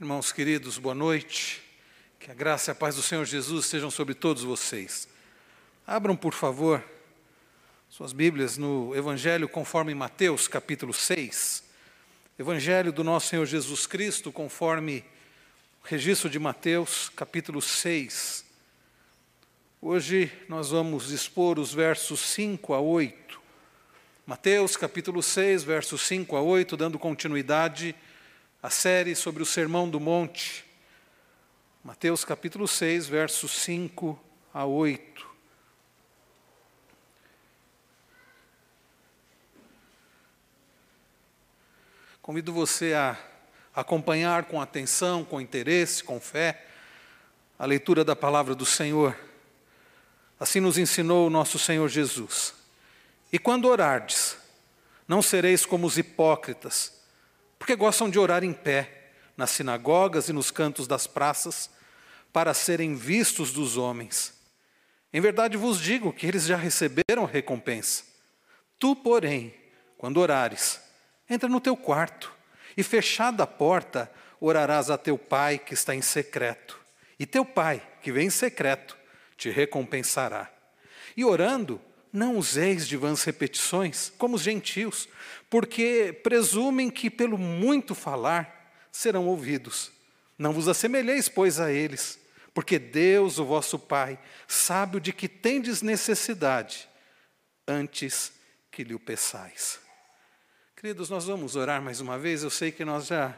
Irmãos queridos, boa noite. Que a graça e a paz do Senhor Jesus sejam sobre todos vocês. Abram, por favor, suas Bíblias no Evangelho conforme Mateus, capítulo 6. Evangelho do nosso Senhor Jesus Cristo, conforme o registro de Mateus, capítulo 6. Hoje nós vamos expor os versos 5 a 8. Mateus, capítulo 6, versos 5 a 8, dando continuidade a série sobre o Sermão do Monte, Mateus capítulo 6, versos 5 a 8. Convido você a acompanhar com atenção, com interesse, com fé, a leitura da palavra do Senhor. Assim nos ensinou o nosso Senhor Jesus. E quando orardes, não sereis como os hipócritas, porque gostam de orar em pé, nas sinagogas e nos cantos das praças, para serem vistos dos homens. Em verdade vos digo que eles já receberam recompensa. Tu, porém, quando orares, entra no teu quarto e, fechada a porta, orarás a teu pai que está em secreto. E teu pai, que vem em secreto, te recompensará. E orando, não useis de vãs repetições, como os gentios, porque presumem que pelo muito falar serão ouvidos. Não vos assemelheis, pois, a eles, porque Deus, o vosso Pai, sabe o de que tendes necessidade, antes que lhe o peçais. Queridos, nós vamos orar mais uma vez. Eu sei que nós já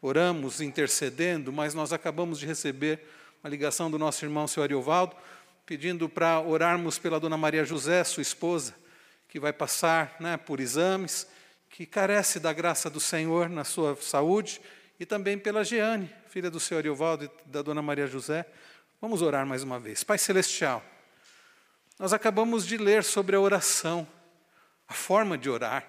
oramos intercedendo, mas nós acabamos de receber uma ligação do nosso irmão, senhor Ariovaldo, pedindo para orarmos pela dona Maria José, sua esposa, que vai passar né, por exames, que carece da graça do Senhor na sua saúde, e também pela Jeane, filha do senhor Ariovaldo e da dona Maria José. Vamos orar mais uma vez. Pai Celestial, nós acabamos de ler sobre a oração, a forma de orar.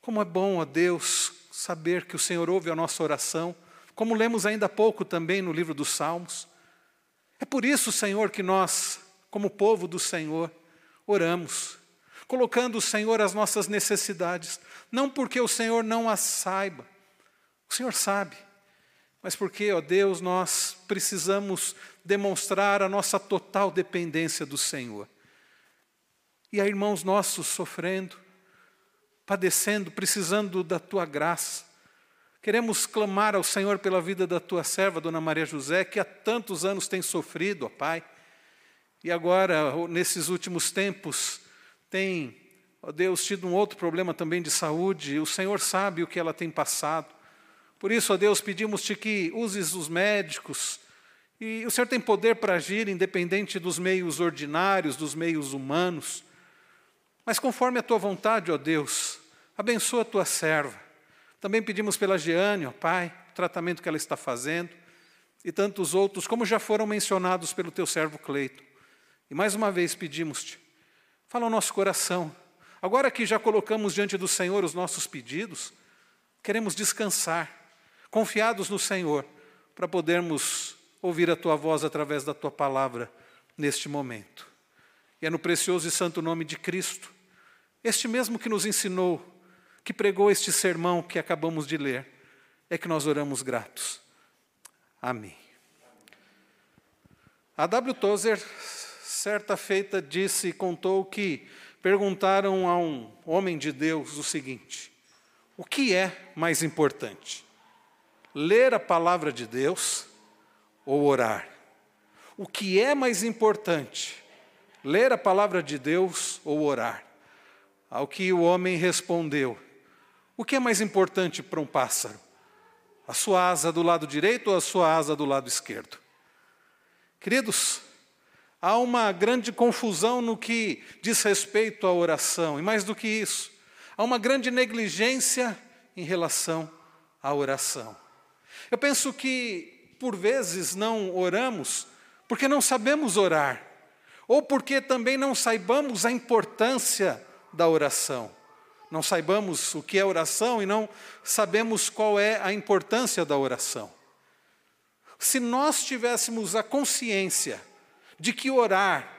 Como é bom, ó Deus, saber que o Senhor ouve a nossa oração, como lemos ainda há pouco também no livro dos Salmos. É por isso, Senhor, que nós, como povo do Senhor, oramos, colocando o Senhor as nossas necessidades, não porque o Senhor não as saiba, o Senhor sabe, mas porque, ó Deus, nós precisamos demonstrar a nossa total dependência do Senhor. E há irmãos nossos sofrendo, padecendo, precisando da tua graça. Queremos clamar ao Senhor pela vida da tua serva, Dona Maria José, que há tantos anos tem sofrido, ó Pai, e agora, nesses últimos tempos, tem, ó Deus, tido um outro problema também de saúde, o Senhor sabe o que ela tem passado. Por isso, ó Deus, pedimos-te que uses os médicos, e o Senhor tem poder para agir, independente dos meios ordinários, dos meios humanos, mas conforme a tua vontade, ó Deus, abençoa a tua serva também pedimos pela Jeane, ó Pai, o tratamento que ela está fazendo, e tantos outros, como já foram mencionados pelo teu servo Cleito. E mais uma vez pedimos-te, fala ao nosso coração. Agora que já colocamos diante do Senhor os nossos pedidos, queremos descansar, confiados no Senhor, para podermos ouvir a tua voz através da tua palavra neste momento. E é no precioso e santo nome de Cristo, este mesmo que nos ensinou que pregou este sermão que acabamos de ler, é que nós oramos gratos. Amém. A W. Tozer, certa feita, disse e contou que perguntaram a um homem de Deus o seguinte: o que é mais importante? Ler a palavra de Deus ou orar? O que é mais importante? Ler a palavra de Deus ou orar? Ao que o homem respondeu: o que é mais importante para um pássaro? A sua asa do lado direito ou a sua asa do lado esquerdo? Queridos, há uma grande confusão no que diz respeito à oração, e mais do que isso, há uma grande negligência em relação à oração. Eu penso que, por vezes, não oramos porque não sabemos orar, ou porque também não saibamos a importância da oração não saibamos o que é oração e não sabemos qual é a importância da oração. Se nós tivéssemos a consciência de que orar?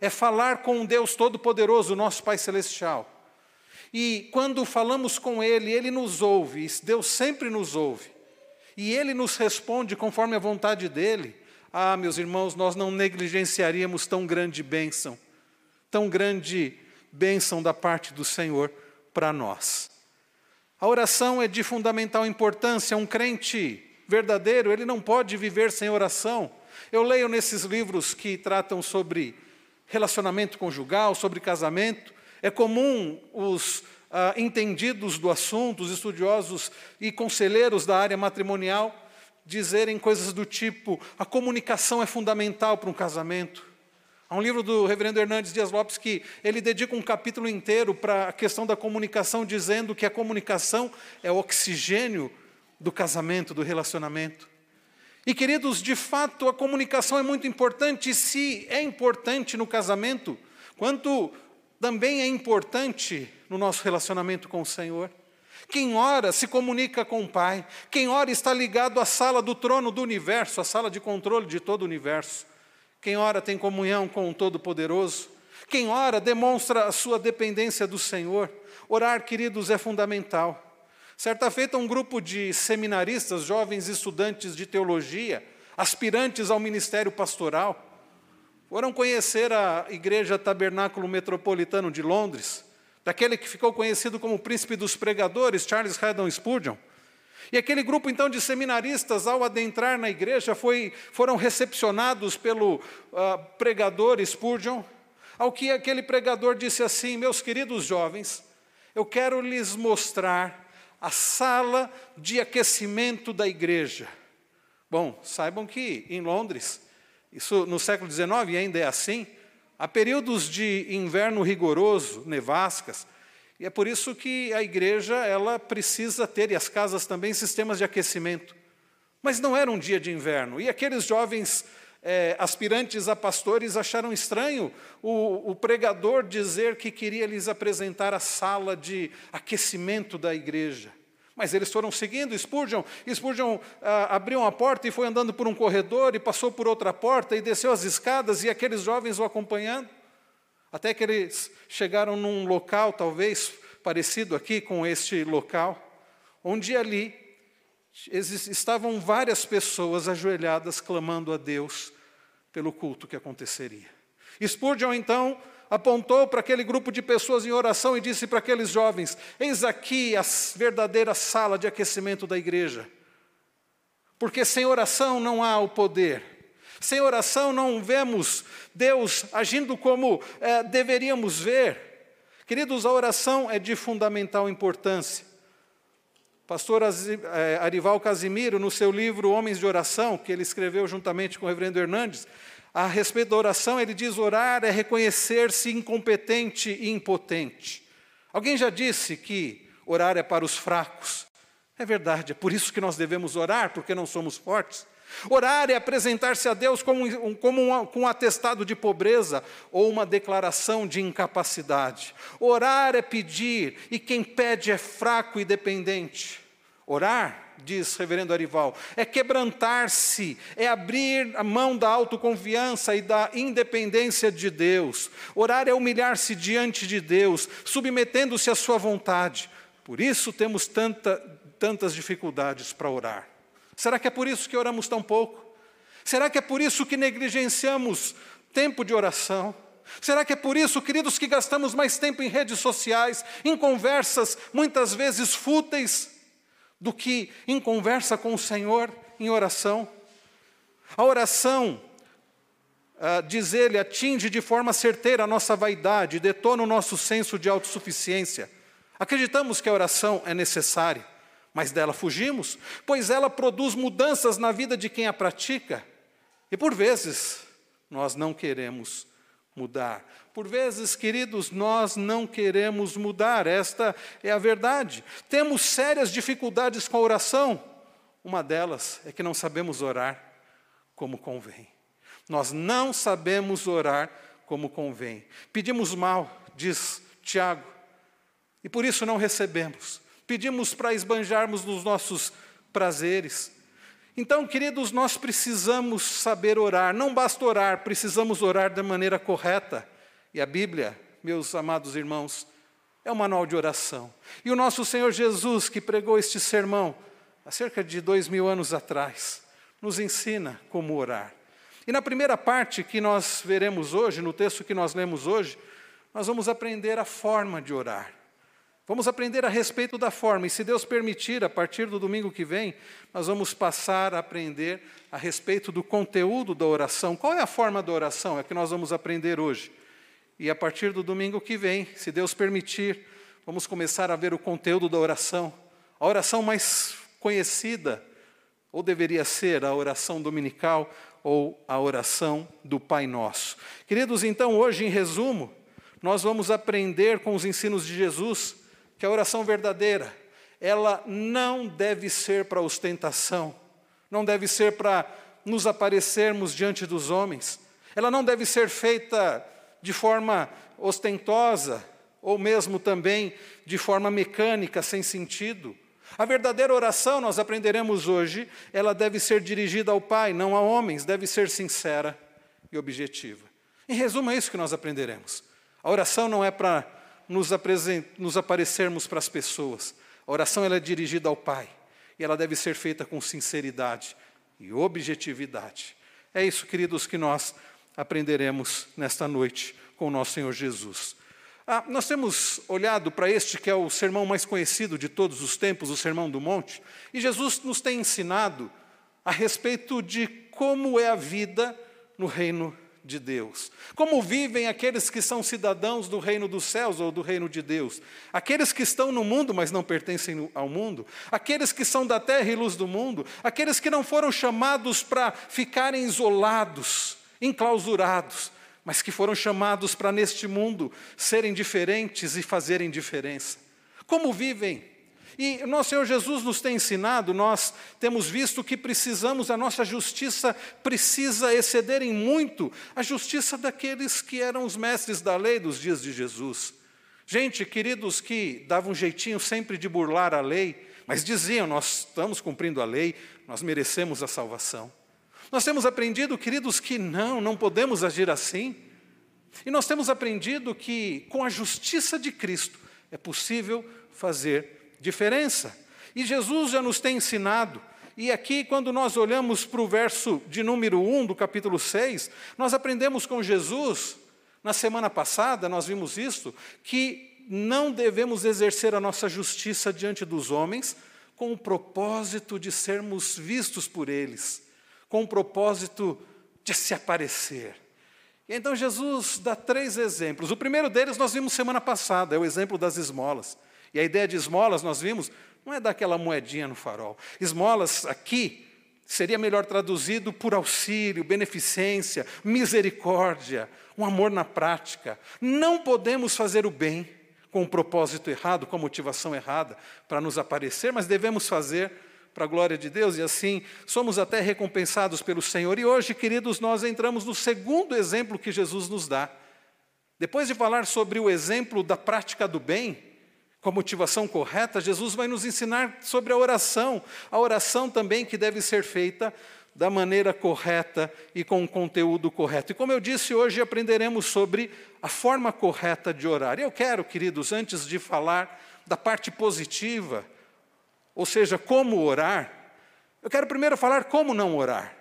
É falar com um Deus Todo-Poderoso, nosso Pai Celestial, e quando falamos com Ele, Ele nos ouve, Deus sempre nos ouve, e Ele nos responde conforme a vontade dEle, ah, meus irmãos, nós não negligenciaríamos tão grande bênção, tão grande bênção da parte do Senhor para nós. A oração é de fundamental importância, um crente verdadeiro, ele não pode viver sem oração. Eu leio nesses livros que tratam sobre relacionamento conjugal, sobre casamento, é comum os ah, entendidos do assunto, os estudiosos e conselheiros da área matrimonial, dizerem coisas do tipo: a comunicação é fundamental para um casamento. Há um livro do reverendo Hernandes Dias Lopes que ele dedica um capítulo inteiro para a questão da comunicação, dizendo que a comunicação é o oxigênio do casamento, do relacionamento. E queridos, de fato, a comunicação é muito importante, se é importante no casamento, quanto também é importante no nosso relacionamento com o Senhor. Quem ora se comunica com o Pai. Quem ora está ligado à sala do trono do universo, à sala de controle de todo o universo. Quem ora tem comunhão com o Todo-Poderoso. Quem ora demonstra a sua dependência do Senhor. Orar, queridos, é fundamental. Certa feita, um grupo de seminaristas, jovens estudantes de teologia, aspirantes ao ministério pastoral, foram conhecer a Igreja Tabernáculo Metropolitano de Londres daquele que ficou conhecido como o príncipe dos pregadores, Charles Haddon Spurgeon. E aquele grupo então de seminaristas, ao adentrar na igreja, foi, foram recepcionados pelo uh, pregador Spurgeon, ao que aquele pregador disse assim: Meus queridos jovens, eu quero lhes mostrar a sala de aquecimento da igreja. Bom, saibam que em Londres, isso no século XIX ainda é assim, Há períodos de inverno rigoroso, nevascas, e é por isso que a igreja ela precisa ter, e as casas também, sistemas de aquecimento. Mas não era um dia de inverno, e aqueles jovens é, aspirantes a pastores acharam estranho o, o pregador dizer que queria lhes apresentar a sala de aquecimento da igreja. Mas eles foram seguindo Spurgeon. Spurgeon ah, abriu uma porta e foi andando por um corredor e passou por outra porta e desceu as escadas e aqueles jovens o acompanhando. Até que eles chegaram num local, talvez parecido aqui com este local, onde ali estavam várias pessoas ajoelhadas clamando a Deus pelo culto que aconteceria. Spurgeon então apontou para aquele grupo de pessoas em oração e disse para aqueles jovens: Eis aqui a verdadeira sala de aquecimento da igreja. Porque sem oração não há o poder. Sem oração não vemos Deus agindo como é, deveríamos ver. Queridos, a oração é de fundamental importância. Pastor eh, Arival Casimiro, no seu livro Homens de Oração, que ele escreveu juntamente com o reverendo Hernandes, a respeito da oração, ele diz: orar é reconhecer-se incompetente e impotente. Alguém já disse que orar é para os fracos. É verdade, é por isso que nós devemos orar, porque não somos fortes. Orar é apresentar-se a Deus como, um, como um, com um atestado de pobreza ou uma declaração de incapacidade. Orar é pedir, e quem pede é fraco e dependente. Orar diz reverendo Arival, é quebrantar-se, é abrir a mão da autoconfiança e da independência de Deus. Orar é humilhar-se diante de Deus, submetendo-se à sua vontade. Por isso temos tanta, tantas dificuldades para orar. Será que é por isso que oramos tão pouco? Será que é por isso que negligenciamos tempo de oração? Será que é por isso, queridos, que gastamos mais tempo em redes sociais, em conversas muitas vezes fúteis, do que em conversa com o Senhor, em oração. A oração, uh, diz ele, atinge de forma certeira a nossa vaidade, detona o nosso senso de autossuficiência. Acreditamos que a oração é necessária, mas dela fugimos, pois ela produz mudanças na vida de quem a pratica. E por vezes nós não queremos mudar. Por vezes, queridos, nós não queremos mudar, esta é a verdade. Temos sérias dificuldades com a oração. Uma delas é que não sabemos orar como convém. Nós não sabemos orar como convém. Pedimos mal, diz Tiago, e por isso não recebemos. Pedimos para esbanjarmos nos nossos prazeres, então, queridos, nós precisamos saber orar, não basta orar, precisamos orar da maneira correta. E a Bíblia, meus amados irmãos, é um manual de oração. E o nosso Senhor Jesus, que pregou este sermão, há cerca de dois mil anos atrás, nos ensina como orar. E na primeira parte que nós veremos hoje, no texto que nós lemos hoje, nós vamos aprender a forma de orar. Vamos aprender a respeito da forma, e se Deus permitir, a partir do domingo que vem, nós vamos passar a aprender a respeito do conteúdo da oração. Qual é a forma da oração? É que nós vamos aprender hoje. E a partir do domingo que vem, se Deus permitir, vamos começar a ver o conteúdo da oração. A oração mais conhecida, ou deveria ser a oração dominical, ou a oração do Pai Nosso. Queridos, então, hoje, em resumo, nós vamos aprender com os ensinos de Jesus que a oração verdadeira, ela não deve ser para ostentação, não deve ser para nos aparecermos diante dos homens, ela não deve ser feita de forma ostentosa, ou mesmo também de forma mecânica, sem sentido. A verdadeira oração, nós aprenderemos hoje, ela deve ser dirigida ao Pai, não a homens, deve ser sincera e objetiva. Em resumo, é isso que nós aprenderemos. A oração não é para nos, nos aparecermos para as pessoas. A oração ela é dirigida ao Pai e ela deve ser feita com sinceridade e objetividade. É isso, queridos, que nós aprenderemos nesta noite com o nosso Senhor Jesus. Ah, nós temos olhado para este que é o sermão mais conhecido de todos os tempos, o Sermão do Monte, e Jesus nos tem ensinado a respeito de como é a vida no reino de Deus. Como vivem aqueles que são cidadãos do reino dos céus ou do reino de Deus? Aqueles que estão no mundo, mas não pertencem ao mundo? Aqueles que são da terra e luz do mundo? Aqueles que não foram chamados para ficarem isolados, enclausurados, mas que foram chamados para neste mundo serem diferentes e fazerem diferença. Como vivem? E nosso Senhor Jesus nos tem ensinado, nós temos visto que precisamos, a nossa justiça precisa exceder em muito a justiça daqueles que eram os mestres da lei dos dias de Jesus. Gente, queridos, que davam um jeitinho sempre de burlar a lei, mas diziam: nós estamos cumprindo a lei, nós merecemos a salvação. Nós temos aprendido, queridos, que não, não podemos agir assim. E nós temos aprendido que com a justiça de Cristo é possível fazer diferença. E Jesus já nos tem ensinado. E aqui, quando nós olhamos para o verso de número 1 do capítulo 6, nós aprendemos com Jesus, na semana passada nós vimos isso, que não devemos exercer a nossa justiça diante dos homens com o propósito de sermos vistos por eles com o propósito de se aparecer. Então Jesus dá três exemplos. O primeiro deles nós vimos semana passada, é o exemplo das esmolas. E a ideia de esmolas nós vimos, não é daquela moedinha no farol. Esmolas aqui seria melhor traduzido por auxílio, beneficência, misericórdia, um amor na prática. Não podemos fazer o bem com o propósito errado, com a motivação errada, para nos aparecer, mas devemos fazer para a glória de Deus, e assim somos até recompensados pelo Senhor. E hoje, queridos, nós entramos no segundo exemplo que Jesus nos dá. Depois de falar sobre o exemplo da prática do bem, com a motivação correta, Jesus vai nos ensinar sobre a oração, a oração também que deve ser feita da maneira correta e com o conteúdo correto. E como eu disse, hoje aprenderemos sobre a forma correta de orar. Eu quero, queridos, antes de falar da parte positiva, ou seja, como orar, eu quero primeiro falar como não orar.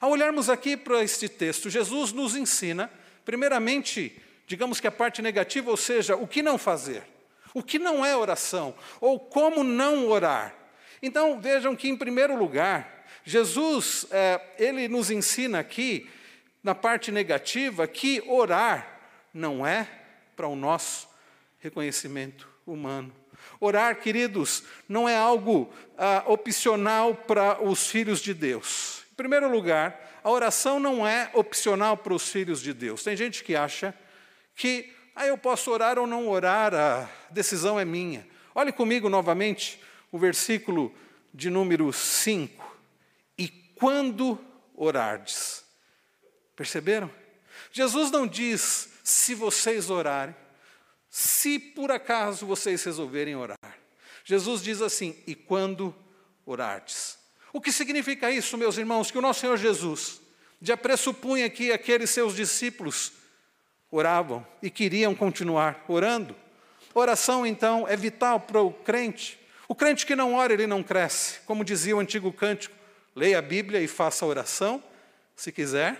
Ao olharmos aqui para este texto, Jesus nos ensina, primeiramente, digamos que a parte negativa, ou seja, o que não fazer, o que não é oração, ou como não orar. Então, vejam que, em primeiro lugar, Jesus, é, ele nos ensina aqui, na parte negativa, que orar não é para o nosso reconhecimento humano. Orar, queridos, não é algo ah, opcional para os filhos de Deus. Em primeiro lugar, a oração não é opcional para os filhos de Deus. Tem gente que acha que ah, eu posso orar ou não orar, a decisão é minha. Olhe comigo novamente o versículo de número 5. E quando orardes? Perceberam? Jesus não diz se vocês orarem se por acaso vocês resolverem orar. Jesus diz assim: e quando orardes. O que significa isso, meus irmãos? Que o nosso Senhor Jesus já pressupunha que aqueles seus discípulos oravam e queriam continuar orando. Oração, então, é vital para o crente. O crente que não ora, ele não cresce. Como dizia o antigo cântico, leia a Bíblia e faça oração, se quiser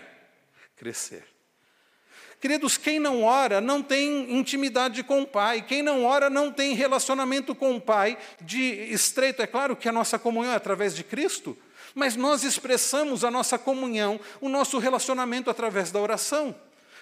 crescer. Queridos, quem não ora não tem intimidade com o Pai, quem não ora não tem relacionamento com o Pai de estreito. É claro que a nossa comunhão é através de Cristo, mas nós expressamos a nossa comunhão, o nosso relacionamento através da oração.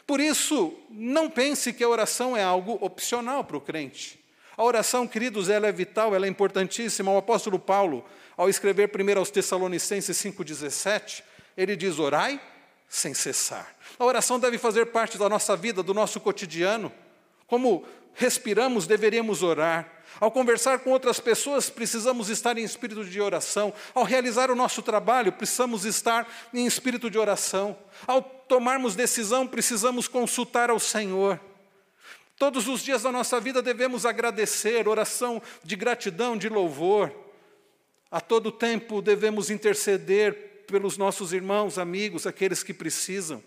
Por isso, não pense que a oração é algo opcional para o crente. A oração, queridos, ela é vital, ela é importantíssima. O apóstolo Paulo, ao escrever primeiro aos Tessalonicenses 5,17, ele diz: orai sem cessar. A oração deve fazer parte da nossa vida, do nosso cotidiano. Como respiramos, deveríamos orar. Ao conversar com outras pessoas, precisamos estar em espírito de oração. Ao realizar o nosso trabalho, precisamos estar em espírito de oração. Ao tomarmos decisão, precisamos consultar ao Senhor. Todos os dias da nossa vida devemos agradecer, oração de gratidão, de louvor. A todo tempo devemos interceder pelos nossos irmãos, amigos, aqueles que precisam.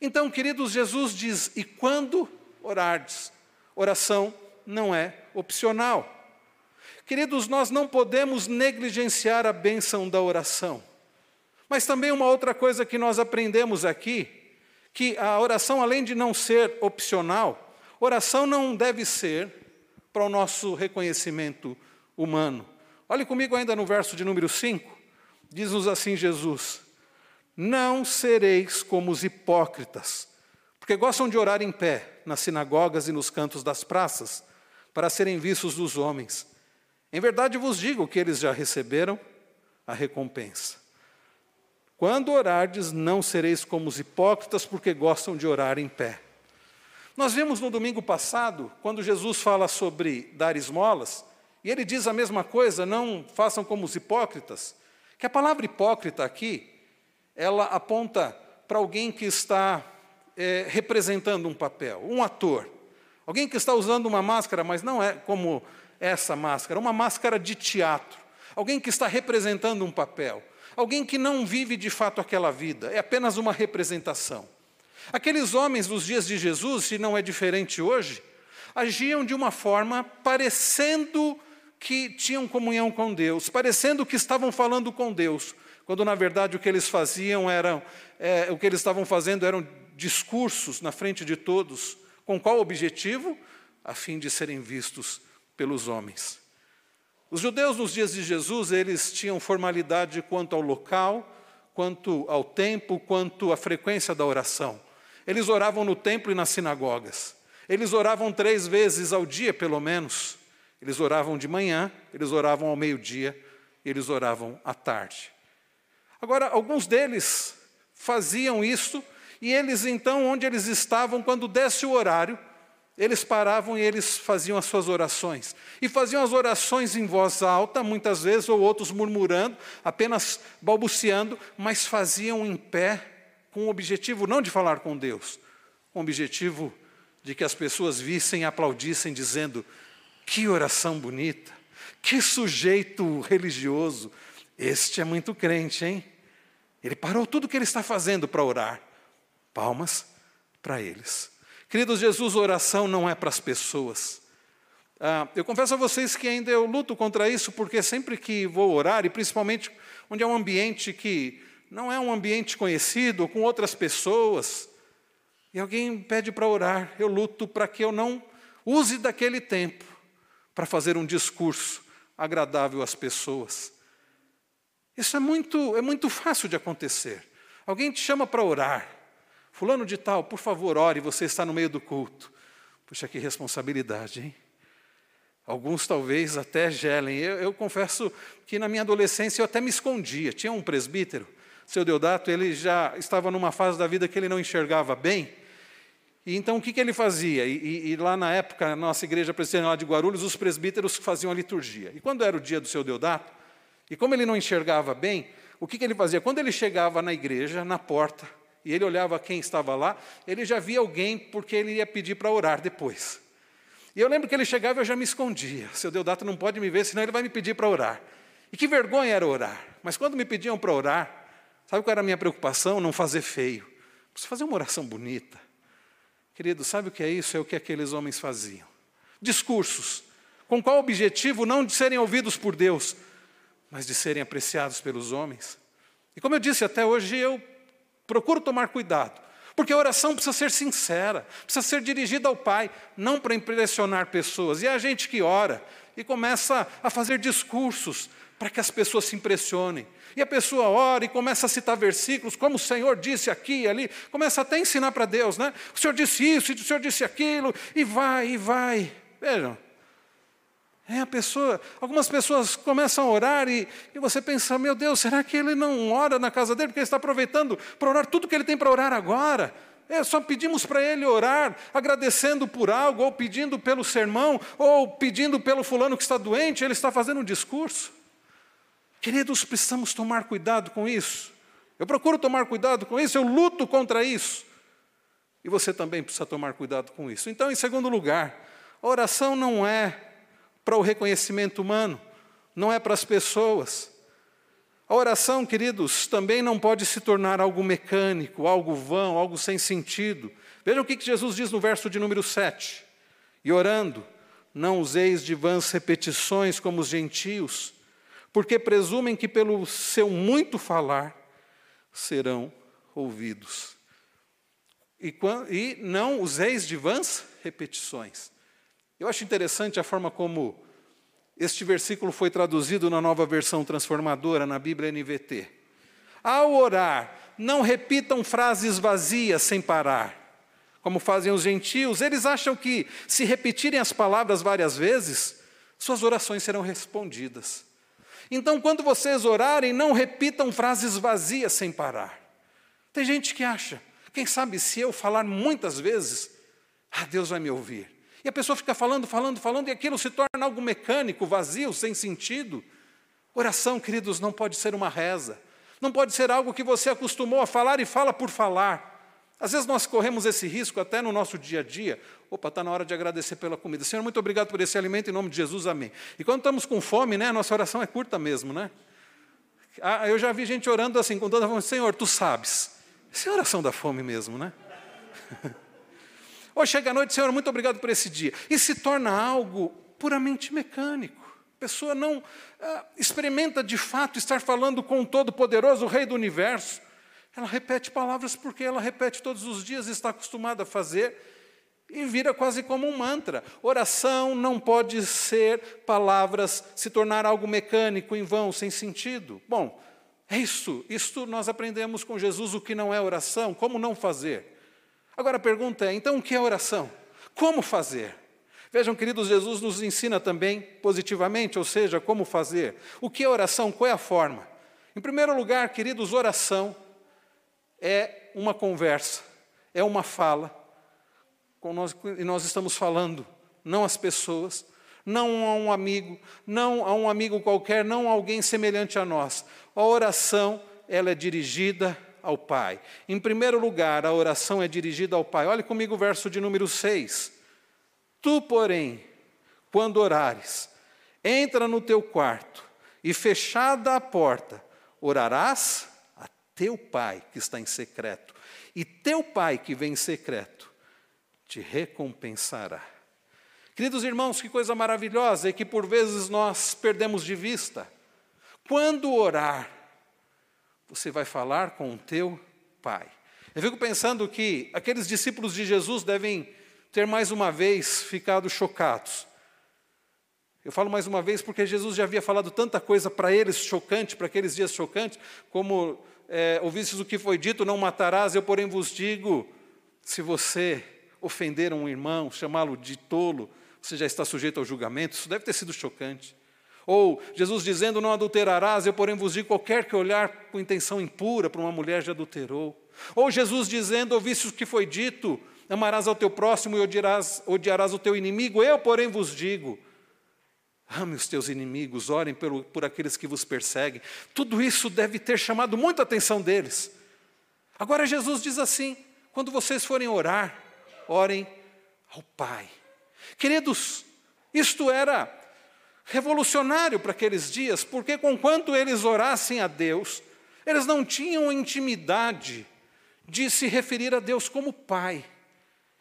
Então, queridos, Jesus diz: e quando orardes? Oração não é opcional. Queridos, nós não podemos negligenciar a bênção da oração. Mas também uma outra coisa que nós aprendemos aqui, que a oração, além de não ser opcional, oração não deve ser para o nosso reconhecimento humano. Olhe comigo ainda no verso de número 5, diz-nos assim Jesus: Não sereis como os hipócritas, porque gostam de orar em pé, nas sinagogas e nos cantos das praças, para serem vistos dos homens. Em verdade vos digo que eles já receberam a recompensa. Quando orardes, não sereis como os hipócritas, porque gostam de orar em pé. Nós vimos no domingo passado, quando Jesus fala sobre dar esmolas, e ele diz a mesma coisa, não façam como os hipócritas, que a palavra hipócrita aqui, ela aponta para alguém que está é, representando um papel, um ator. Alguém que está usando uma máscara, mas não é como essa máscara, uma máscara de teatro. Alguém que está representando um papel. Alguém que não vive de fato aquela vida, é apenas uma representação. Aqueles homens dos dias de Jesus, e não é diferente hoje, agiam de uma forma parecendo que tinham comunhão com Deus, parecendo que estavam falando com Deus, quando na verdade o que eles faziam eram, é, o que eles estavam fazendo eram discursos na frente de todos, com qual objetivo? A fim de serem vistos pelos homens. Os judeus nos dias de Jesus, eles tinham formalidade quanto ao local, quanto ao tempo, quanto à frequência da oração. Eles oravam no templo e nas sinagogas. Eles oravam três vezes ao dia, pelo menos. Eles oravam de manhã, eles oravam ao meio-dia, eles oravam à tarde. Agora, alguns deles faziam isso e eles então, onde eles estavam, quando desse o horário, eles paravam e eles faziam as suas orações. E faziam as orações em voz alta, muitas vezes, ou outros murmurando, apenas balbuciando, mas faziam em pé, com o objetivo não de falar com Deus, com o objetivo de que as pessoas vissem e aplaudissem, dizendo: que oração bonita, que sujeito religioso, este é muito crente, hein? Ele parou tudo o que ele está fazendo para orar. Palmas para eles. Queridos, Jesus, oração não é para as pessoas. Ah, eu confesso a vocês que ainda eu luto contra isso, porque sempre que vou orar, e principalmente onde é um ambiente que não é um ambiente conhecido, com outras pessoas, e alguém pede para orar, eu luto para que eu não use daquele tempo para fazer um discurso agradável às pessoas. Isso é muito, é muito fácil de acontecer. Alguém te chama para orar, Fulano de tal, por favor, ore, você está no meio do culto. Puxa, que responsabilidade, hein? Alguns talvez até gelem. Eu, eu, confesso que na minha adolescência eu até me escondia. Tinha um presbítero, seu Deodato, ele já estava numa fase da vida que ele não enxergava bem. E então o que, que ele fazia? E, e, e lá na época, na nossa igreja presbiteriana de Guarulhos, os presbíteros faziam a liturgia. E quando era o dia do seu Deodato, e como ele não enxergava bem, o que, que ele fazia? Quando ele chegava na igreja, na porta, e ele olhava quem estava lá, ele já via alguém porque ele ia pedir para orar depois. E eu lembro que ele chegava e eu já me escondia. Seu Deodato não pode me ver, senão ele vai me pedir para orar. E que vergonha era orar. Mas quando me pediam para orar, sabe qual era a minha preocupação? Não fazer feio. Preciso fazer uma oração bonita. Querido, sabe o que é isso? É o que aqueles homens faziam. Discursos, Com qual objetivo? Não de serem ouvidos por Deus, mas de serem apreciados pelos homens. E como eu disse até hoje, eu procuro tomar cuidado, porque a oração precisa ser sincera, precisa ser dirigida ao Pai, não para impressionar pessoas. E é a gente que ora e começa a fazer discursos para que as pessoas se impressionem. E a pessoa ora e começa a citar versículos, como o Senhor disse aqui e ali, começa até a ensinar para Deus, né? O Senhor disse isso, o Senhor disse aquilo, e vai, e vai. Vejam, é a pessoa, algumas pessoas começam a orar e, e você pensa, meu Deus, será que ele não ora na casa dele? Porque ele está aproveitando para orar tudo que ele tem para orar agora. É, só pedimos para ele orar, agradecendo por algo, ou pedindo pelo sermão, ou pedindo pelo fulano que está doente, ele está fazendo um discurso. Queridos, precisamos tomar cuidado com isso. Eu procuro tomar cuidado com isso, eu luto contra isso. E você também precisa tomar cuidado com isso. Então, em segundo lugar, a oração não é para o reconhecimento humano, não é para as pessoas. A oração, queridos, também não pode se tornar algo mecânico, algo vão, algo sem sentido. Vejam o que Jesus diz no verso de número 7. E orando, não useis de vãs repetições como os gentios, porque presumem que pelo seu muito falar serão ouvidos. E, e não useis de vãs repetições. Eu acho interessante a forma como este versículo foi traduzido na nova versão transformadora, na Bíblia NVT. Ao orar, não repitam frases vazias sem parar, como fazem os gentios. Eles acham que, se repetirem as palavras várias vezes, suas orações serão respondidas. Então, quando vocês orarem, não repitam frases vazias sem parar. Tem gente que acha, quem sabe se eu falar muitas vezes, ah, Deus vai me ouvir. E a pessoa fica falando, falando, falando, e aquilo se torna algo mecânico, vazio, sem sentido. Oração, queridos, não pode ser uma reza. Não pode ser algo que você acostumou a falar e fala por falar. Às vezes nós corremos esse risco até no nosso dia a dia. Opa, está na hora de agradecer pela comida. Senhor, muito obrigado por esse alimento, em nome de Jesus, amém. E quando estamos com fome, né, a nossa oração é curta mesmo, né? Ah, eu já vi gente orando assim, com toda a fome, Senhor, tu sabes. Isso é oração da fome mesmo, né? Ou chega à noite, Senhor, muito obrigado por esse dia. E se torna algo puramente mecânico. A pessoa não ah, experimenta de fato estar falando com o Todo-Poderoso, o Rei do Universo. Ela repete palavras porque ela repete todos os dias, está acostumada a fazer e vira quase como um mantra. Oração não pode ser palavras, se tornar algo mecânico, em vão, sem sentido. Bom, é isso. Isto nós aprendemos com Jesus o que não é oração, como não fazer. Agora a pergunta é: então o que é oração? Como fazer? Vejam, queridos, Jesus nos ensina também positivamente, ou seja, como fazer. O que é oração? Qual é a forma? Em primeiro lugar, queridos, oração é uma conversa, é uma fala, nós, e nós estamos falando, não às pessoas, não a um amigo, não a um amigo qualquer, não a alguém semelhante a nós. A oração, ela é dirigida ao Pai. Em primeiro lugar, a oração é dirigida ao Pai. Olhe comigo o verso de número 6. Tu, porém, quando orares, entra no teu quarto e fechada a porta, orarás a teu Pai que está em secreto. E teu Pai que vem em secreto te recompensará. Queridos irmãos, que coisa maravilhosa é que por vezes nós perdemos de vista. Quando orar, você vai falar com o teu pai. Eu fico pensando que aqueles discípulos de Jesus devem ter mais uma vez ficado chocados. Eu falo mais uma vez porque Jesus já havia falado tanta coisa para eles chocante, para aqueles dias chocantes, como é, ouvistes o que foi dito, não matarás, eu porém vos digo, se você ofender um irmão, chamá-lo de tolo, você já está sujeito ao julgamento, isso deve ter sido chocante. Ou Jesus dizendo: Não adulterarás, eu, porém, vos digo: qualquer que olhar com intenção impura para uma mulher já adulterou. Ou Jesus dizendo: Ouviste o que foi dito, amarás ao teu próximo e odiarás, odiarás o teu inimigo. Eu, porém, vos digo: Ame os teus inimigos, orem por, por aqueles que vos perseguem. Tudo isso deve ter chamado muita atenção deles. Agora, Jesus diz assim: quando vocês forem orar, orem ao Pai. Queridos, isto era revolucionário para aqueles dias, porque conquanto eles orassem a Deus, eles não tinham intimidade de se referir a Deus como Pai.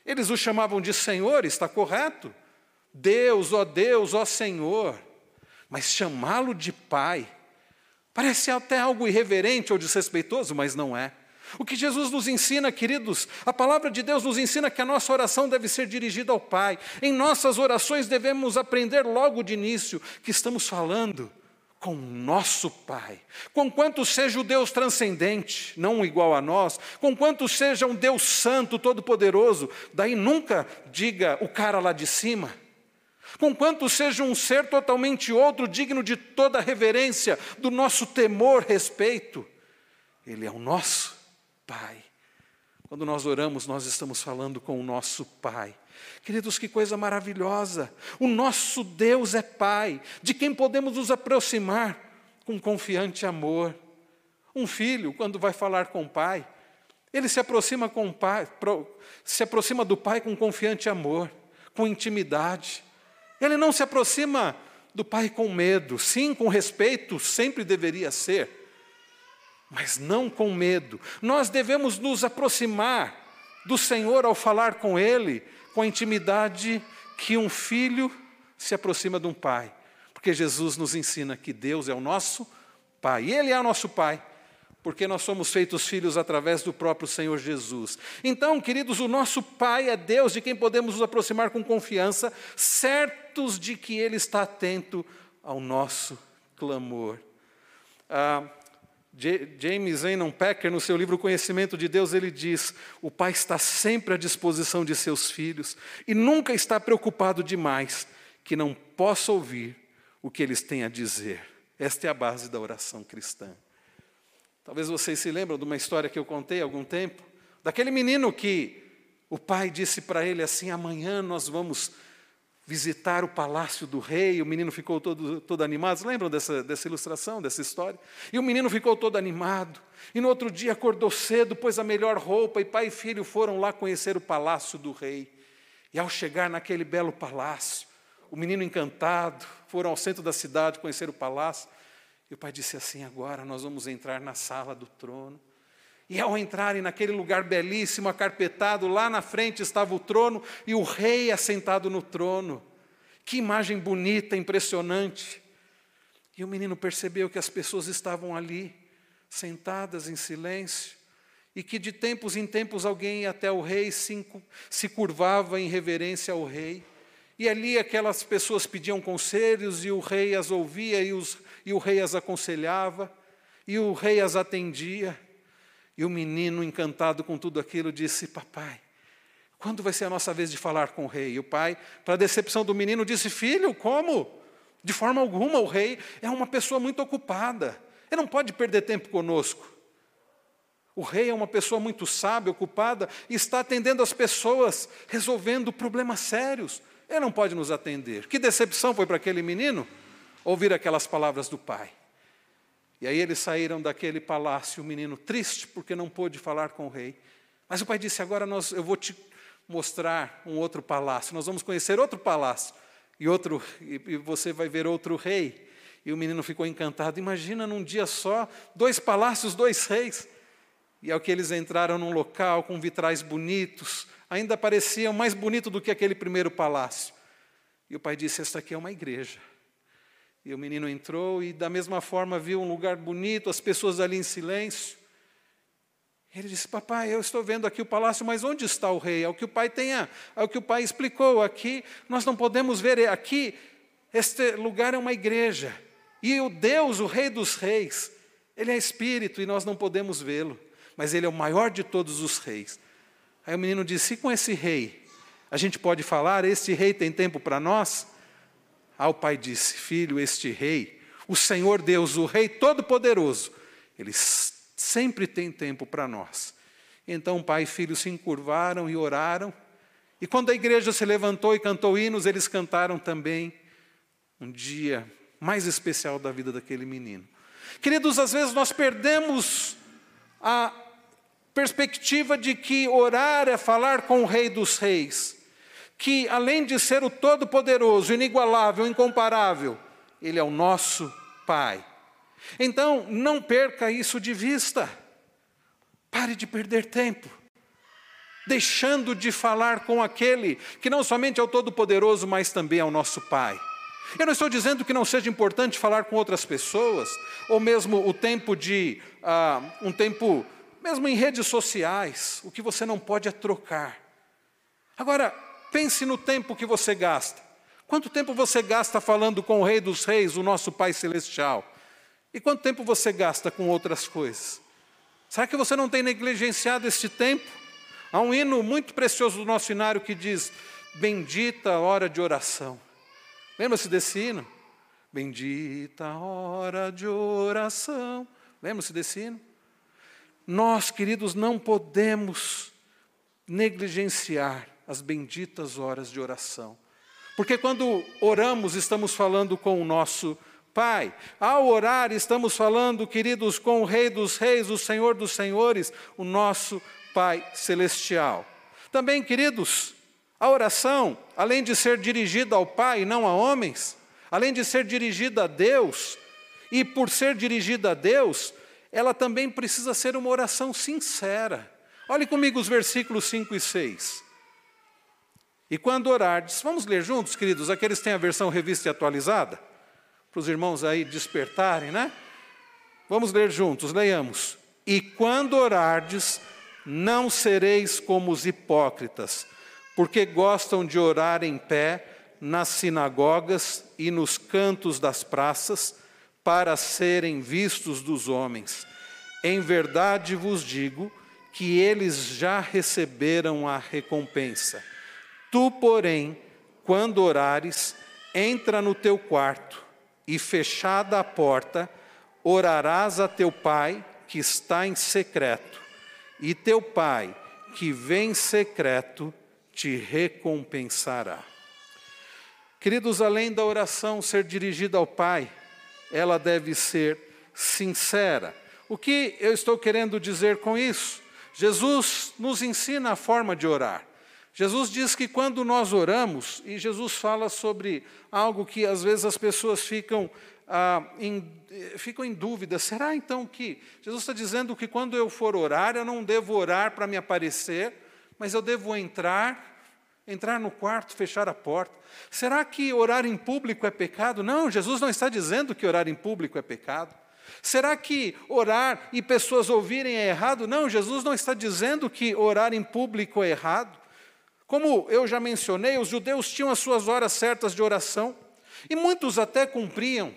Eles o chamavam de Senhor, está correto, Deus, ó Deus, ó Senhor, mas chamá-lo de Pai parece até algo irreverente ou desrespeitoso, mas não é. O que Jesus nos ensina, queridos, a palavra de Deus nos ensina que a nossa oração deve ser dirigida ao Pai. Em nossas orações devemos aprender logo de início que estamos falando com nosso Pai. Conquanto seja o Deus transcendente, não igual a nós, conquanto seja um Deus santo, todo-poderoso, daí nunca diga o cara lá de cima. Conquanto seja um ser totalmente outro, digno de toda reverência, do nosso temor, respeito, Ele é o nosso Pai. Quando nós oramos, nós estamos falando com o nosso Pai. Queridos, que coisa maravilhosa! O nosso Deus é Pai, de quem podemos nos aproximar com confiante amor. Um filho, quando vai falar com o pai, ele se aproxima com o pai, se aproxima do pai com confiante amor, com intimidade. Ele não se aproxima do pai com medo, sim, com respeito, sempre deveria ser, mas não com medo. Nós devemos nos aproximar do Senhor ao falar com Ele, com a intimidade que um filho se aproxima de um pai. Porque Jesus nos ensina que Deus é o nosso Pai, Ele é o nosso Pai, porque nós somos feitos filhos através do próprio Senhor Jesus. Então, queridos, o nosso Pai é Deus de quem podemos nos aproximar com confiança, certos de que Ele está atento ao nosso clamor. Ah, James Zenon Packer, no seu livro Conhecimento de Deus, ele diz: o pai está sempre à disposição de seus filhos e nunca está preocupado demais que não possa ouvir o que eles têm a dizer. Esta é a base da oração cristã. Talvez vocês se lembram de uma história que eu contei há algum tempo, daquele menino que o pai disse para ele assim: amanhã nós vamos visitar o palácio do rei, o menino ficou todo, todo animado. Lembram dessa, dessa ilustração, dessa história? E o menino ficou todo animado. E no outro dia acordou cedo, pôs a melhor roupa, e pai e filho foram lá conhecer o palácio do rei. E ao chegar naquele belo palácio, o menino encantado, foram ao centro da cidade conhecer o palácio. E o pai disse assim: agora nós vamos entrar na sala do trono. E ao entrarem naquele lugar belíssimo, acarpetado, lá na frente estava o trono e o rei assentado no trono. Que imagem bonita, impressionante. E o menino percebeu que as pessoas estavam ali, sentadas em silêncio, e que de tempos em tempos alguém ia até o rei se curvava em reverência ao rei. E ali aquelas pessoas pediam conselhos e o rei as ouvia e, os, e o rei as aconselhava e o rei as atendia. E o menino, encantado com tudo aquilo, disse: Papai, quando vai ser a nossa vez de falar com o rei? E o pai, para a decepção do menino, disse: Filho, como? De forma alguma, o rei é uma pessoa muito ocupada. Ele não pode perder tempo conosco. O rei é uma pessoa muito sábia, ocupada, e está atendendo as pessoas, resolvendo problemas sérios. Ele não pode nos atender. Que decepção foi para aquele menino ouvir aquelas palavras do pai. E aí eles saíram daquele palácio, o menino triste porque não pôde falar com o rei. Mas o pai disse: Agora nós, eu vou te mostrar um outro palácio. Nós vamos conhecer outro palácio e outro e você vai ver outro rei. E o menino ficou encantado. Imagina num dia só dois palácios, dois reis. E ao que eles entraram num local com vitrais bonitos, ainda pareciam mais bonito do que aquele primeiro palácio. E o pai disse: Esta aqui é uma igreja. E o menino entrou e, da mesma forma, viu um lugar bonito, as pessoas ali em silêncio. Ele disse: Papai, eu estou vendo aqui o palácio, mas onde está o rei? É o que o pai tenha, é o que o pai explicou. Aqui nós não podemos ver. Aqui, este lugar é uma igreja. E o Deus, o Rei dos Reis, ele é espírito e nós não podemos vê-lo. Mas ele é o maior de todos os reis. Aí o menino disse: e com esse rei? A gente pode falar, este rei tem tempo para nós? Ao pai disse: Filho, este rei, o Senhor Deus, o Rei Todo-Poderoso, ele sempre tem tempo para nós. Então pai e filho se encurvaram e oraram. E quando a igreja se levantou e cantou hinos, eles cantaram também um dia mais especial da vida daquele menino. Queridos, às vezes nós perdemos a perspectiva de que orar é falar com o Rei dos Reis que, além de ser o Todo-Poderoso, inigualável, incomparável, Ele é o nosso Pai. Então, não perca isso de vista. Pare de perder tempo. deixando de falar com aquele que não somente é o Todo-Poderoso, mas também é o nosso Pai. Eu não estou dizendo que não seja importante falar com outras pessoas, ou mesmo o tempo de ah, um tempo, mesmo em redes sociais, o que você não pode é trocar. Agora, pense no tempo que você gasta. Quanto tempo você gasta falando com o Rei dos Reis, o nosso Pai Celestial? E quanto tempo você gasta com outras coisas? Será que você não tem negligenciado este tempo? Há um hino muito precioso do nosso inário que diz: Bendita a hora de oração. Lembra-se desse hino? Bendita a hora de oração. Lembra-se desse hino? Nós, queridos, não podemos negligenciar as benditas horas de oração. Porque quando oramos, estamos falando com o nosso Pai. Ao orar, estamos falando, queridos, com o Rei dos Reis, o Senhor dos Senhores, o nosso Pai Celestial. Também, queridos, a oração, além de ser dirigida ao Pai e não a homens, além de ser dirigida a Deus, e por ser dirigida a Deus, ela também precisa ser uma oração sincera. Olhe comigo os versículos 5 e 6. E quando orardes, vamos ler juntos, queridos, aqueles que têm a versão revista e atualizada, para os irmãos aí despertarem, né? Vamos ler juntos, leiamos. E quando orardes, não sereis como os hipócritas, porque gostam de orar em pé nas sinagogas e nos cantos das praças, para serem vistos dos homens. Em verdade vos digo que eles já receberam a recompensa. Tu, porém, quando orares, entra no teu quarto e, fechada a porta, orarás a teu pai que está em secreto, e teu pai que vem em secreto te recompensará. Queridos, além da oração ser dirigida ao Pai, ela deve ser sincera. O que eu estou querendo dizer com isso? Jesus nos ensina a forma de orar. Jesus diz que quando nós oramos, e Jesus fala sobre algo que às vezes as pessoas ficam, ah, em, ficam em dúvida: será então que Jesus está dizendo que quando eu for orar, eu não devo orar para me aparecer, mas eu devo entrar entrar no quarto, fechar a porta. Será que orar em público é pecado? Não, Jesus não está dizendo que orar em público é pecado. Será que orar e pessoas ouvirem é errado? Não, Jesus não está dizendo que orar em público é errado. Como eu já mencionei, os judeus tinham as suas horas certas de oração e muitos até cumpriam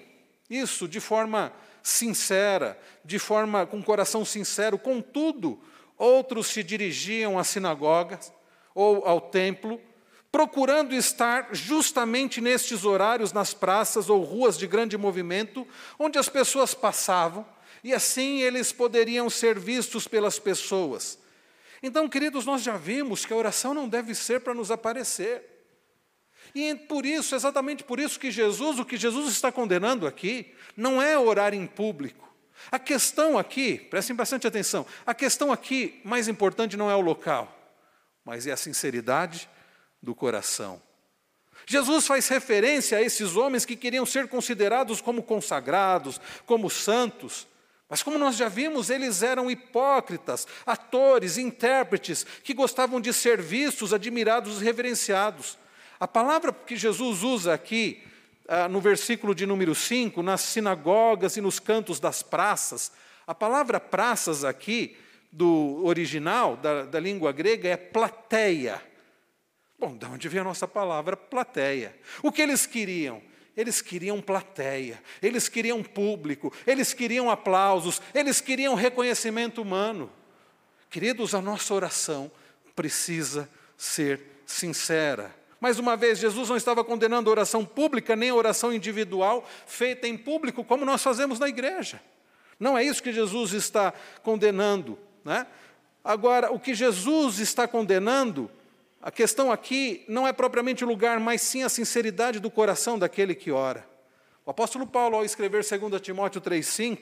isso de forma sincera, de forma com coração sincero. Contudo, outros se dirigiam às sinagogas, ou ao templo, procurando estar justamente nestes horários nas praças ou ruas de grande movimento, onde as pessoas passavam, e assim eles poderiam ser vistos pelas pessoas. Então, queridos, nós já vimos que a oração não deve ser para nos aparecer. E por isso, exatamente por isso que Jesus, o que Jesus está condenando aqui, não é orar em público. A questão aqui, prestem bastante atenção, a questão aqui mais importante não é o local mas é a sinceridade do coração. Jesus faz referência a esses homens que queriam ser considerados como consagrados, como santos, mas como nós já vimos, eles eram hipócritas, atores, intérpretes, que gostavam de ser vistos, admirados e reverenciados. A palavra que Jesus usa aqui, ah, no versículo de número 5, nas sinagogas e nos cantos das praças, a palavra praças aqui do original, da, da língua grega, é plateia. Bom, de onde vem a nossa palavra plateia? O que eles queriam? Eles queriam plateia, eles queriam público, eles queriam aplausos, eles queriam reconhecimento humano. Queridos, a nossa oração precisa ser sincera. Mais uma vez, Jesus não estava condenando a oração pública nem a oração individual feita em público, como nós fazemos na igreja. Não é isso que Jesus está condenando. Né? Agora, o que Jesus está condenando, a questão aqui não é propriamente o lugar, mas sim a sinceridade do coração daquele que ora. O apóstolo Paulo, ao escrever 2 Timóteo 3,5,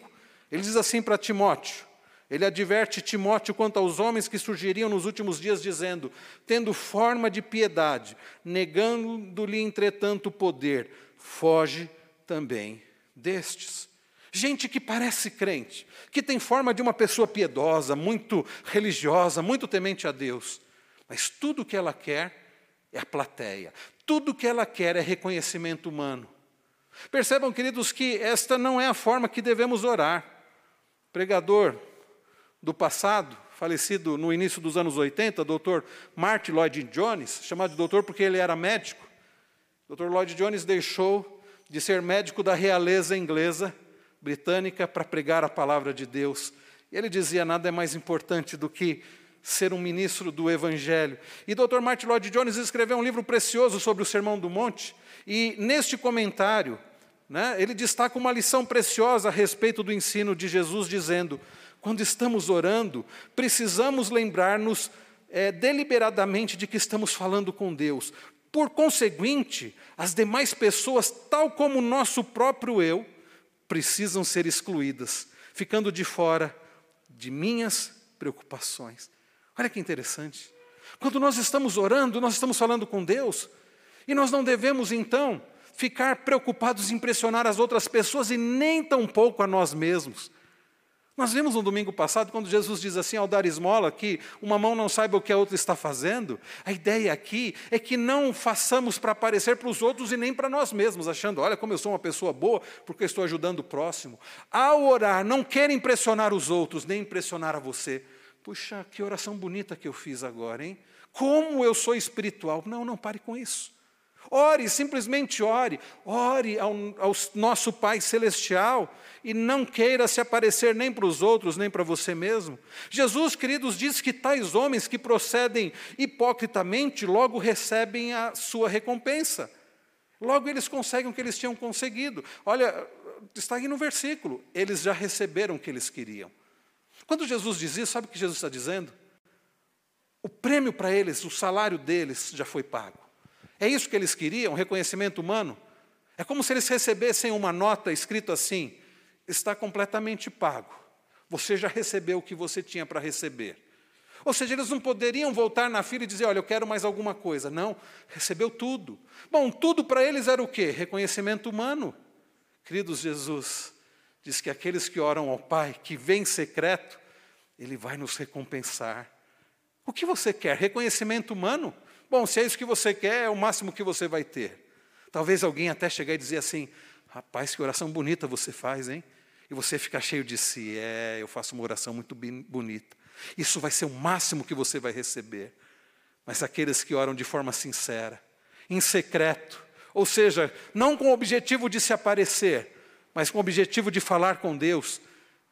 ele diz assim para Timóteo: ele adverte Timóteo quanto aos homens que surgiriam nos últimos dias, dizendo: tendo forma de piedade, negando-lhe, entretanto, o poder, foge também destes. Gente que parece crente, que tem forma de uma pessoa piedosa, muito religiosa, muito temente a Deus, Mas tudo que ela quer é a plateia. Tudo que ela quer é reconhecimento humano. Percebam, queridos, que esta não é a forma que devemos orar. Pregador do passado, falecido no início dos anos 80, Dr. Martin Lloyd Jones, chamado de doutor porque ele era médico. Dr. Lloyd Jones deixou de ser médico da realeza inglesa, britânica, para pregar a palavra de Deus. E ele dizia: nada é mais importante do que ser um ministro do Evangelho. E Dr. Martin Lloyd Jones escreveu um livro precioso sobre o Sermão do Monte, e neste comentário, né, ele destaca uma lição preciosa a respeito do ensino de Jesus, dizendo: quando estamos orando, precisamos lembrar-nos é, deliberadamente de que estamos falando com Deus. Por conseguinte, as demais pessoas, tal como o nosso próprio eu, precisam ser excluídas, ficando de fora de minhas preocupações. Olha que interessante. Quando nós estamos orando, nós estamos falando com Deus, e nós não devemos então ficar preocupados em impressionar as outras pessoas e nem tampouco a nós mesmos. Nós vimos no domingo passado, quando Jesus diz assim ao dar esmola, que uma mão não saiba o que a outra está fazendo. A ideia aqui é que não façamos para aparecer para os outros e nem para nós mesmos, achando, olha como eu sou uma pessoa boa, porque estou ajudando o próximo. Ao orar, não quer impressionar os outros, nem impressionar a você. Puxa, que oração bonita que eu fiz agora, hein? Como eu sou espiritual. Não, não pare com isso. Ore, simplesmente ore. Ore ao, ao, nosso Pai Celestial e não queira se aparecer nem para os outros, nem para você mesmo. Jesus, queridos, diz que tais homens que procedem hipocritamente logo recebem a sua recompensa. Logo eles conseguem o que eles tinham conseguido. Olha, está aí no versículo: eles já receberam o que eles queriam. Quando Jesus diz isso, sabe o que Jesus está dizendo? O prêmio para eles, o salário deles já foi pago. É isso que eles queriam, reconhecimento humano? É como se eles recebessem uma nota escrito assim: está completamente pago. Você já recebeu o que você tinha para receber. Ou seja, eles não poderiam voltar na fila e dizer: Olha, eu quero mais alguma coisa. Não, recebeu tudo. Bom, tudo para eles era o quê? Reconhecimento humano. Queridos, Jesus diz que aqueles que oram ao Pai, que vem secreto, Ele vai nos recompensar. O que você quer? Reconhecimento humano? Bom, se é isso que você quer, é o máximo que você vai ter. Talvez alguém até chegar e dizer assim: rapaz, que oração bonita você faz, hein? E você ficar cheio de si: é, eu faço uma oração muito bonita. Isso vai ser o máximo que você vai receber. Mas aqueles que oram de forma sincera, em secreto, ou seja, não com o objetivo de se aparecer, mas com o objetivo de falar com Deus,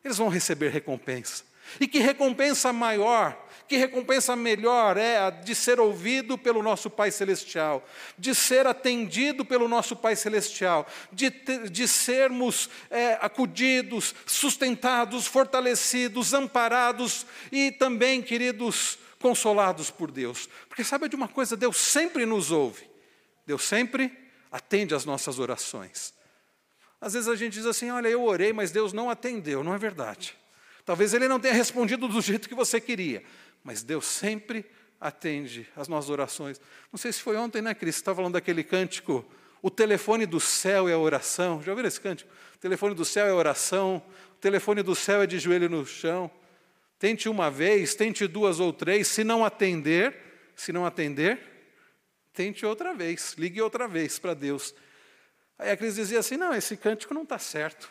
eles vão receber recompensa. E que recompensa maior que recompensa melhor é a de ser ouvido pelo nosso Pai Celestial, de ser atendido pelo nosso Pai Celestial, de, de sermos é, acudidos, sustentados, fortalecidos, amparados e também, queridos, consolados por Deus. Porque sabe de uma coisa? Deus sempre nos ouve, Deus sempre atende às nossas orações. Às vezes a gente diz assim: olha, eu orei, mas Deus não atendeu. Não é verdade. Talvez Ele não tenha respondido do jeito que você queria, mas Deus sempre atende as nossas orações. Não sei se foi ontem, né, Cris? Você estava falando daquele cântico, o telefone do céu é a oração. Já ouviram esse cântico? O telefone do céu é oração, o telefone do céu é de joelho no chão. Tente uma vez, tente duas ou três, se não atender, se não atender, tente outra vez, ligue outra vez para Deus. Aí a Cris dizia assim: não, esse cântico não está certo.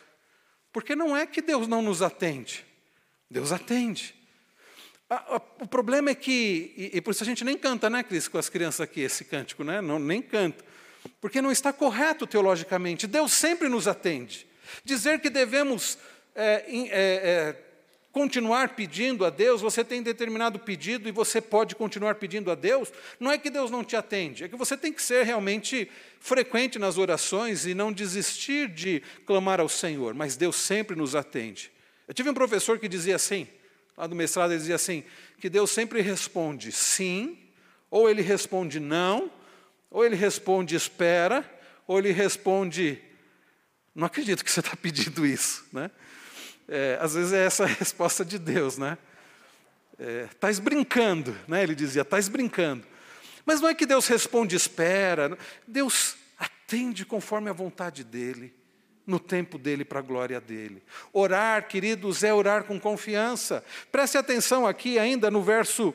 Porque não é que Deus não nos atende, Deus atende. O problema é que, e, por isso a gente nem canta, né, Cris, com as crianças aqui, esse cântico, né? Não, nem canta. Porque não está correto teologicamente. Deus sempre nos atende. Dizer que devemos é, é, é, continuar pedindo a Deus, você tem determinado pedido e você pode continuar pedindo a Deus, não é que Deus não te atende, é que você tem que ser realmente frequente nas orações e não desistir de clamar ao Senhor, mas Deus sempre nos atende. Eu tive um professor que dizia assim, lá do mestrado, ele dizia assim: que Deus sempre responde sim, ou ele responde não, ou ele responde espera, ou ele responde não acredito que você está pedindo isso, né? É, às vezes é essa a resposta de Deus, né? É, brincando, né? Ele dizia, estás brincando. Mas não é que Deus responde espera, Deus atende conforme a vontade dele no tempo dele, para a glória dele. Orar, queridos, é orar com confiança. Preste atenção aqui ainda no verso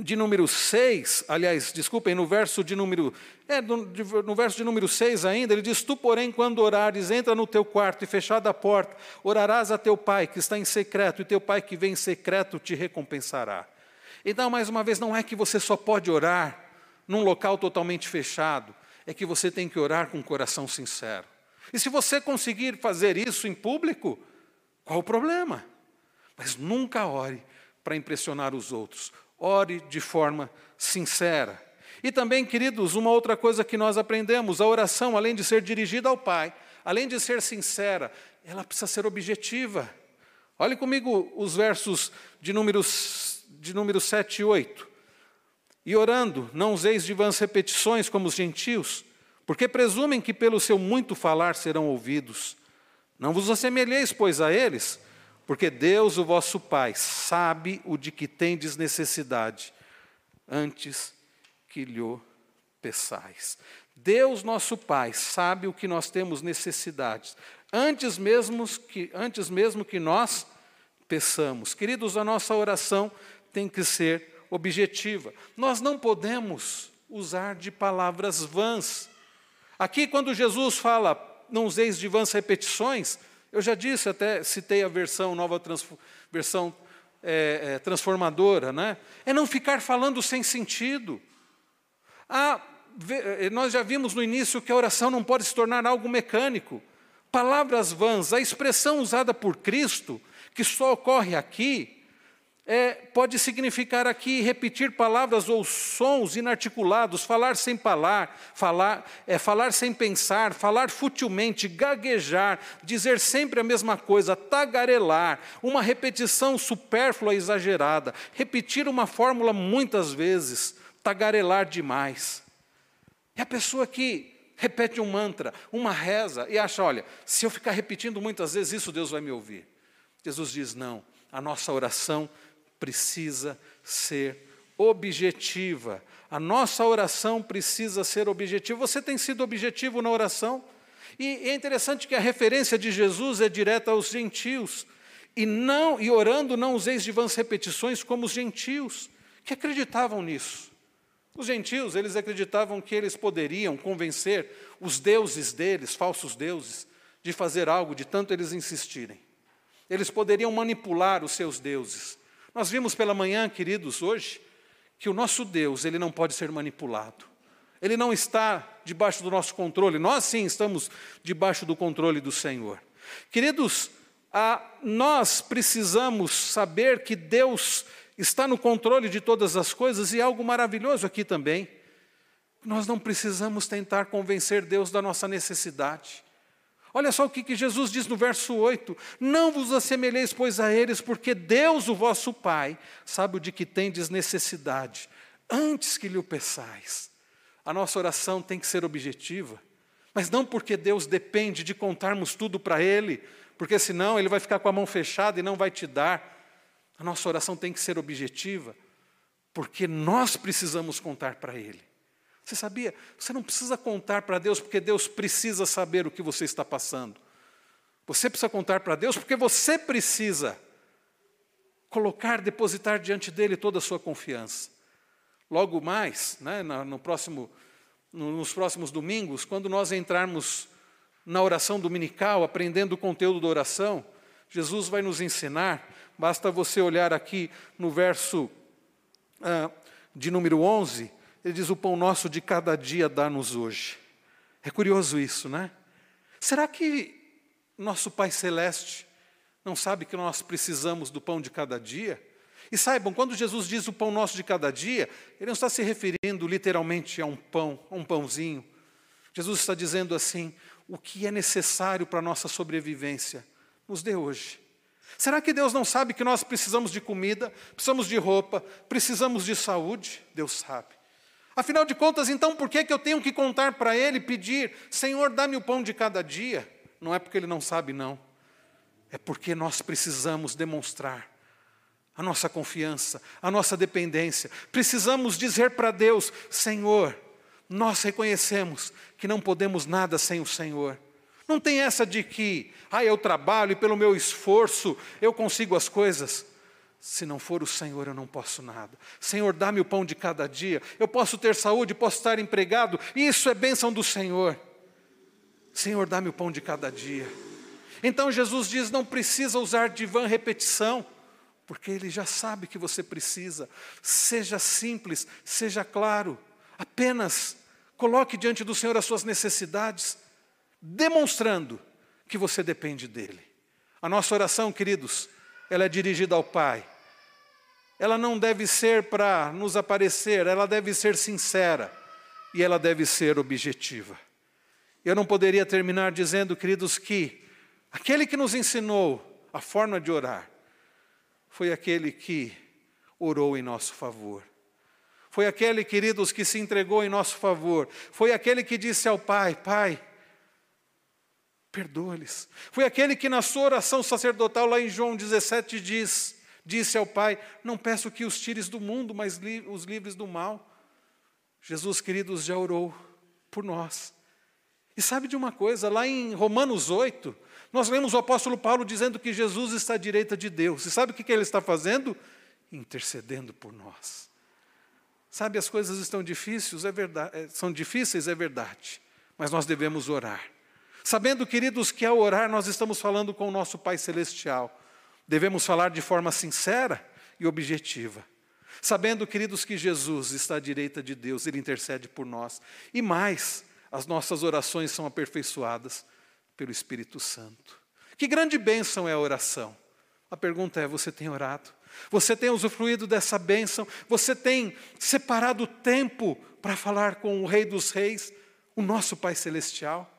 de número 6, aliás, desculpem, no verso de número, é, no, no, verso de número 6 ainda, ele diz: Tu, porém, quando orares, entra no teu quarto e fechada a porta, orarás a teu pai que está em secreto, e teu pai que vem em secreto te recompensará. Então, mais uma vez, não é que você só pode orar num local totalmente fechado, é que você tem que orar com o coração sincero. E se você conseguir fazer isso em público, qual o problema? Mas nunca ore para impressionar os outros ore de forma sincera. E também, queridos, uma outra coisa que nós aprendemos: a oração, além de ser dirigida ao Pai, além de ser sincera, ela precisa ser objetiva. Olhe comigo os versos de números, de número 7 e 8. E orando, não useis de vãs repetições como os gentios, porque presumem que pelo seu muito falar serão ouvidos. Não vos assemelheis, pois, a eles, porque Deus, o vosso Pai, sabe o de que tendes necessidade, antes que lhe peçais. Deus, nosso Pai, sabe o que nós temos necessidades, antes mesmo que, antes mesmo que nós peçamos. Queridos, a nossa oração tem que ser objetiva. Nós não podemos usar de palavras vãs. Aqui, quando Jesus fala, não useis de vãs repetições, eu já disse, até citei a versão, nova versão é, é, transformadora, né? É não ficar falando sem sentido. Ah, é, nós já vimos no início que a oração não pode se tornar algo mecânico. Palavras vãs, a expressão usada por Cristo, que só ocorre aqui, é, pode significar aqui repetir palavras ou sons inarticulados, falar sem falar, falar, é, falar sem pensar, falar futilmente, gaguejar, dizer sempre a mesma coisa, tagarelar, uma repetição supérflua e exagerada, repetir uma fórmula muitas vezes, tagarelar demais. É a pessoa que repete um mantra, uma reza e acha, olha, se eu ficar repetindo muitas vezes isso, Deus vai me ouvir. Jesus diz: não, a nossa oração precisa ser objetiva. A nossa oração precisa ser objetiva. Você tem sido objetivo na oração? E é interessante que a referência de Jesus é direta aos gentios. E não e orando não useis de vãs repetições como os gentios, que acreditavam nisso. Os gentios, eles acreditavam que eles poderiam convencer os deuses deles, falsos deuses, de fazer algo de tanto eles insistirem. Eles poderiam manipular os seus deuses. Nós vimos pela manhã, queridos, hoje, que o nosso Deus, ele não pode ser manipulado. Ele não está debaixo do nosso controle. Nós sim estamos debaixo do controle do Senhor. Queridos, a, nós precisamos saber que Deus está no controle de todas as coisas e algo maravilhoso aqui também. Nós não precisamos tentar convencer Deus da nossa necessidade. Olha só o que, que Jesus diz no verso 8: Não vos assemelheis, pois, a eles, porque Deus, o vosso Pai, sabe o de que tendes necessidade, antes que lhe o peçais. A nossa oração tem que ser objetiva, mas não porque Deus depende de contarmos tudo para Ele, porque senão Ele vai ficar com a mão fechada e não vai te dar. A nossa oração tem que ser objetiva, porque nós precisamos contar para Ele. Você sabia? Você não precisa contar para Deus porque Deus precisa saber o que você está passando. Você precisa contar para Deus porque você precisa colocar, depositar diante dele toda a sua confiança. Logo mais, né, no próximo, nos próximos domingos, quando nós entrarmos na oração dominical, aprendendo o conteúdo da oração, Jesus vai nos ensinar, basta você olhar aqui no verso ah, de número 11, ele diz: O pão nosso de cada dia dá-nos hoje. É curioso isso, né? Será que nosso Pai Celeste não sabe que nós precisamos do pão de cada dia? E saibam, quando Jesus diz o pão nosso de cada dia, ele não está se referindo literalmente a um pão, a um pãozinho. Jesus está dizendo assim: o que é necessário para a nossa sobrevivência, nos dê hoje. Será que Deus não sabe que nós precisamos de comida, precisamos de roupa, precisamos de saúde? Deus sabe. Afinal de contas, então, por que, que eu tenho que contar para ele, pedir, Senhor, dá-me o pão de cada dia? Não é porque ele não sabe, não. É porque nós precisamos demonstrar a nossa confiança, a nossa dependência. Precisamos dizer para Deus: Senhor, nós reconhecemos que não podemos nada sem o Senhor. Não tem essa de que, ah, eu trabalho e pelo meu esforço eu consigo as coisas. Se não for o Senhor, eu não posso nada. Senhor, dá-me o pão de cada dia. Eu posso ter saúde, posso estar empregado. Isso é bênção do Senhor. Senhor, dá-me o pão de cada dia. Então Jesus diz: não precisa usar de vã repetição, porque Ele já sabe que você precisa. Seja simples, seja claro. Apenas coloque diante do Senhor as suas necessidades, demonstrando que você depende dEle. A nossa oração, queridos, ela é dirigida ao Pai ela não deve ser para nos aparecer, ela deve ser sincera e ela deve ser objetiva. Eu não poderia terminar dizendo, queridos, que aquele que nos ensinou a forma de orar foi aquele que orou em nosso favor. Foi aquele, queridos, que se entregou em nosso favor. Foi aquele que disse ao Pai: Pai, perdoa-lhes. Foi aquele que, na sua oração sacerdotal, lá em João 17, diz: Disse ao Pai: Não peço que os tires do mundo, mas os livres do mal. Jesus, queridos, já orou por nós. E sabe de uma coisa, lá em Romanos 8, nós lemos o apóstolo Paulo dizendo que Jesus está à direita de Deus. E sabe o que ele está fazendo? Intercedendo por nós. Sabe, as coisas estão difíceis, é verdade, é, são difíceis, é verdade, mas nós devemos orar. Sabendo, queridos, que ao orar nós estamos falando com o nosso Pai Celestial. Devemos falar de forma sincera e objetiva, sabendo, queridos, que Jesus está à direita de Deus, Ele intercede por nós. E mais, as nossas orações são aperfeiçoadas pelo Espírito Santo. Que grande bênção é a oração? A pergunta é: você tem orado? Você tem usufruído dessa bênção? Você tem separado tempo para falar com o Rei dos Reis, o nosso Pai Celestial?